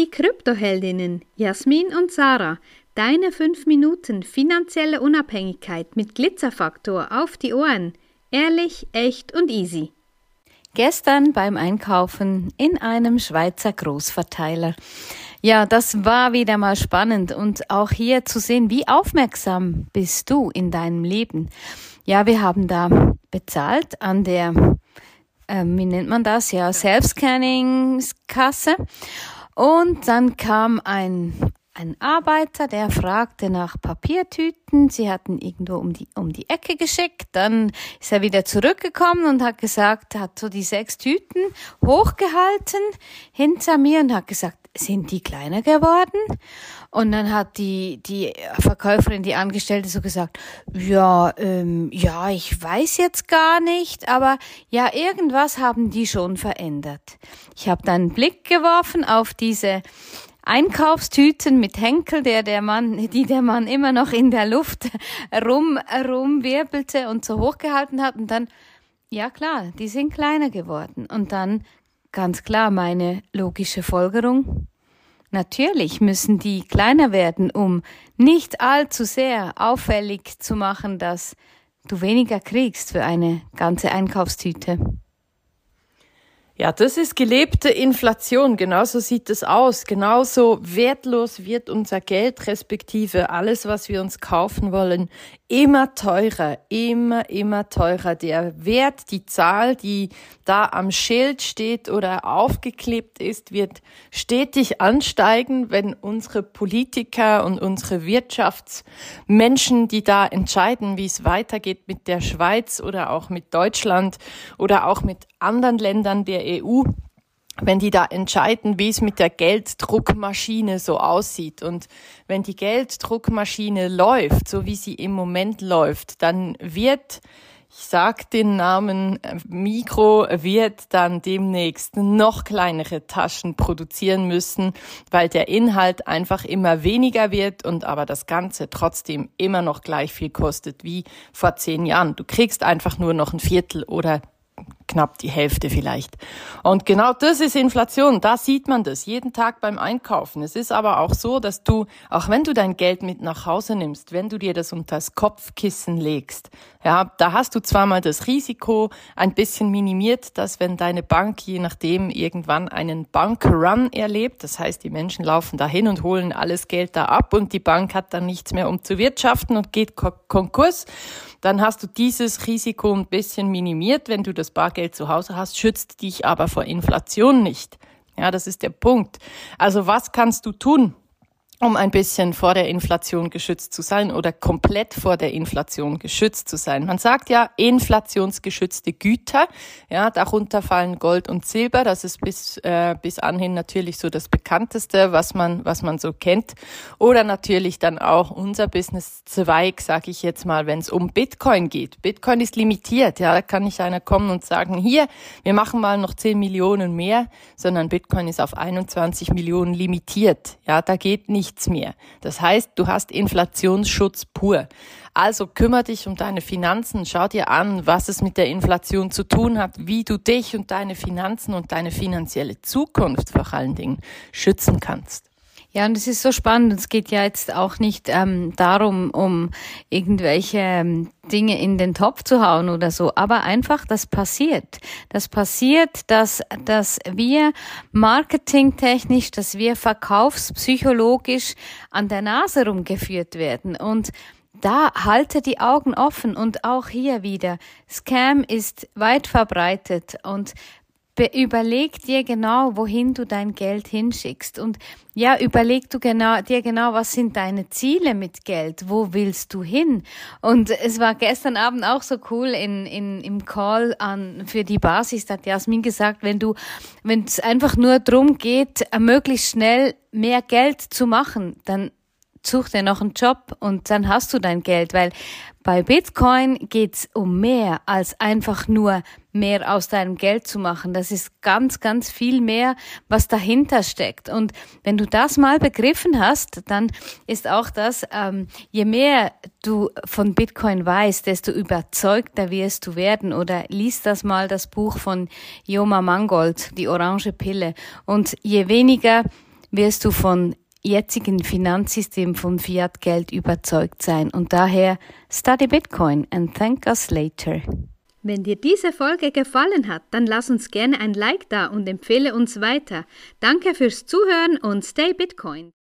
Die Kryptoheldinnen Jasmin und Sarah, deine 5 Minuten finanzielle Unabhängigkeit mit Glitzerfaktor auf die Ohren. Ehrlich, echt und easy. Gestern beim Einkaufen in einem Schweizer Großverteiler. Ja, das war wieder mal spannend und auch hier zu sehen, wie aufmerksam bist du in deinem Leben. Ja, wir haben da bezahlt an der, äh, wie nennt man das? Ja, Self-Scanning-Kasse. Und dann kam ein, ein Arbeiter, der fragte nach Papiertüten. Sie hatten irgendwo um die, um die Ecke geschickt. Dann ist er wieder zurückgekommen und hat gesagt, hat so die sechs Tüten hochgehalten hinter mir und hat gesagt, sind die kleiner geworden? Und dann hat die, die Verkäuferin, die Angestellte so gesagt, ja, ähm, ja, ich weiß jetzt gar nicht, aber ja, irgendwas haben die schon verändert. Ich habe dann einen Blick geworfen auf diese Einkaufstüten mit Henkel, der der Mann, die der Mann immer noch in der Luft rum, rumwirbelte und so hochgehalten hat und dann, ja klar, die sind kleiner geworden. Und dann ganz klar meine logische Folgerung. Natürlich müssen die kleiner werden, um nicht allzu sehr auffällig zu machen, dass du weniger kriegst für eine ganze Einkaufstüte. Ja, das ist gelebte Inflation. Genauso sieht es aus. Genauso wertlos wird unser Geld, respektive alles, was wir uns kaufen wollen, immer teurer, immer, immer teurer. Der Wert, die Zahl, die da am Schild steht oder aufgeklebt ist, wird stetig ansteigen, wenn unsere Politiker und unsere Wirtschaftsmenschen, die da entscheiden, wie es weitergeht mit der Schweiz oder auch mit Deutschland oder auch mit anderen Ländern der EU, wenn die da entscheiden, wie es mit der Gelddruckmaschine so aussieht. Und wenn die Gelddruckmaschine läuft, so wie sie im Moment läuft, dann wird, ich sag den Namen äh, Mikro, wird dann demnächst noch kleinere Taschen produzieren müssen, weil der Inhalt einfach immer weniger wird und aber das Ganze trotzdem immer noch gleich viel kostet wie vor zehn Jahren. Du kriegst einfach nur noch ein Viertel oder knapp die Hälfte vielleicht. Und genau das ist Inflation. Da sieht man das jeden Tag beim Einkaufen. Es ist aber auch so, dass du, auch wenn du dein Geld mit nach Hause nimmst, wenn du dir das unter das Kopfkissen legst, ja, da hast du zwar mal das Risiko ein bisschen minimiert, dass wenn deine Bank je nachdem irgendwann einen Bankrun erlebt, das heißt, die Menschen laufen dahin und holen alles Geld da ab und die Bank hat dann nichts mehr um zu wirtschaften und geht Konkurs dann hast du dieses Risiko ein bisschen minimiert. Wenn du das Bargeld zu Hause hast, schützt dich aber vor Inflation nicht. Ja, das ist der Punkt. Also was kannst du tun? Um ein bisschen vor der Inflation geschützt zu sein oder komplett vor der Inflation geschützt zu sein. Man sagt ja inflationsgeschützte Güter, ja, darunter fallen Gold und Silber. Das ist bis äh, bis anhin natürlich so das bekannteste, was man was man so kennt. Oder natürlich dann auch unser Business-Zweig, sage ich jetzt mal, wenn es um Bitcoin geht. Bitcoin ist limitiert, ja, da kann nicht einer kommen und sagen, hier, wir machen mal noch 10 Millionen mehr, sondern Bitcoin ist auf 21 Millionen limitiert. Ja, da geht nicht nichts mehr. Das heißt, du hast Inflationsschutz pur. Also kümmere dich um deine Finanzen, schau dir an, was es mit der Inflation zu tun hat, wie du dich und deine Finanzen und deine finanzielle Zukunft vor allen Dingen schützen kannst. Ja, und es ist so spannend. Es geht ja jetzt auch nicht ähm, darum, um irgendwelche ähm, Dinge in den Topf zu hauen oder so, aber einfach, das passiert. Das passiert, dass, dass wir marketingtechnisch, dass wir verkaufspsychologisch an der Nase rumgeführt werden und da halte die Augen offen und auch hier wieder. Scam ist weit verbreitet und überleg dir genau, wohin du dein Geld hinschickst. Und ja, überleg du genau, dir genau, was sind deine Ziele mit Geld? Wo willst du hin? Und es war gestern Abend auch so cool in, in, im Call an, für die Basis, da hat Jasmin gesagt, wenn du, wenn es einfach nur drum geht, möglichst schnell mehr Geld zu machen, dann such dir noch einen Job und dann hast du dein Geld, weil bei Bitcoin geht's um mehr als einfach nur mehr aus deinem Geld zu machen. Das ist ganz, ganz viel mehr, was dahinter steckt. Und wenn du das mal begriffen hast, dann ist auch das, ähm, je mehr du von Bitcoin weißt, desto überzeugter wirst du werden. Oder liest das mal das Buch von Joma Mangold, die orange Pille. Und je weniger wirst du von jetzigen Finanzsystem von Fiat-Geld überzeugt sein und daher study Bitcoin and thank us later. Wenn dir diese Folge gefallen hat, dann lass uns gerne ein Like da und empfehle uns weiter. Danke fürs Zuhören und stay Bitcoin.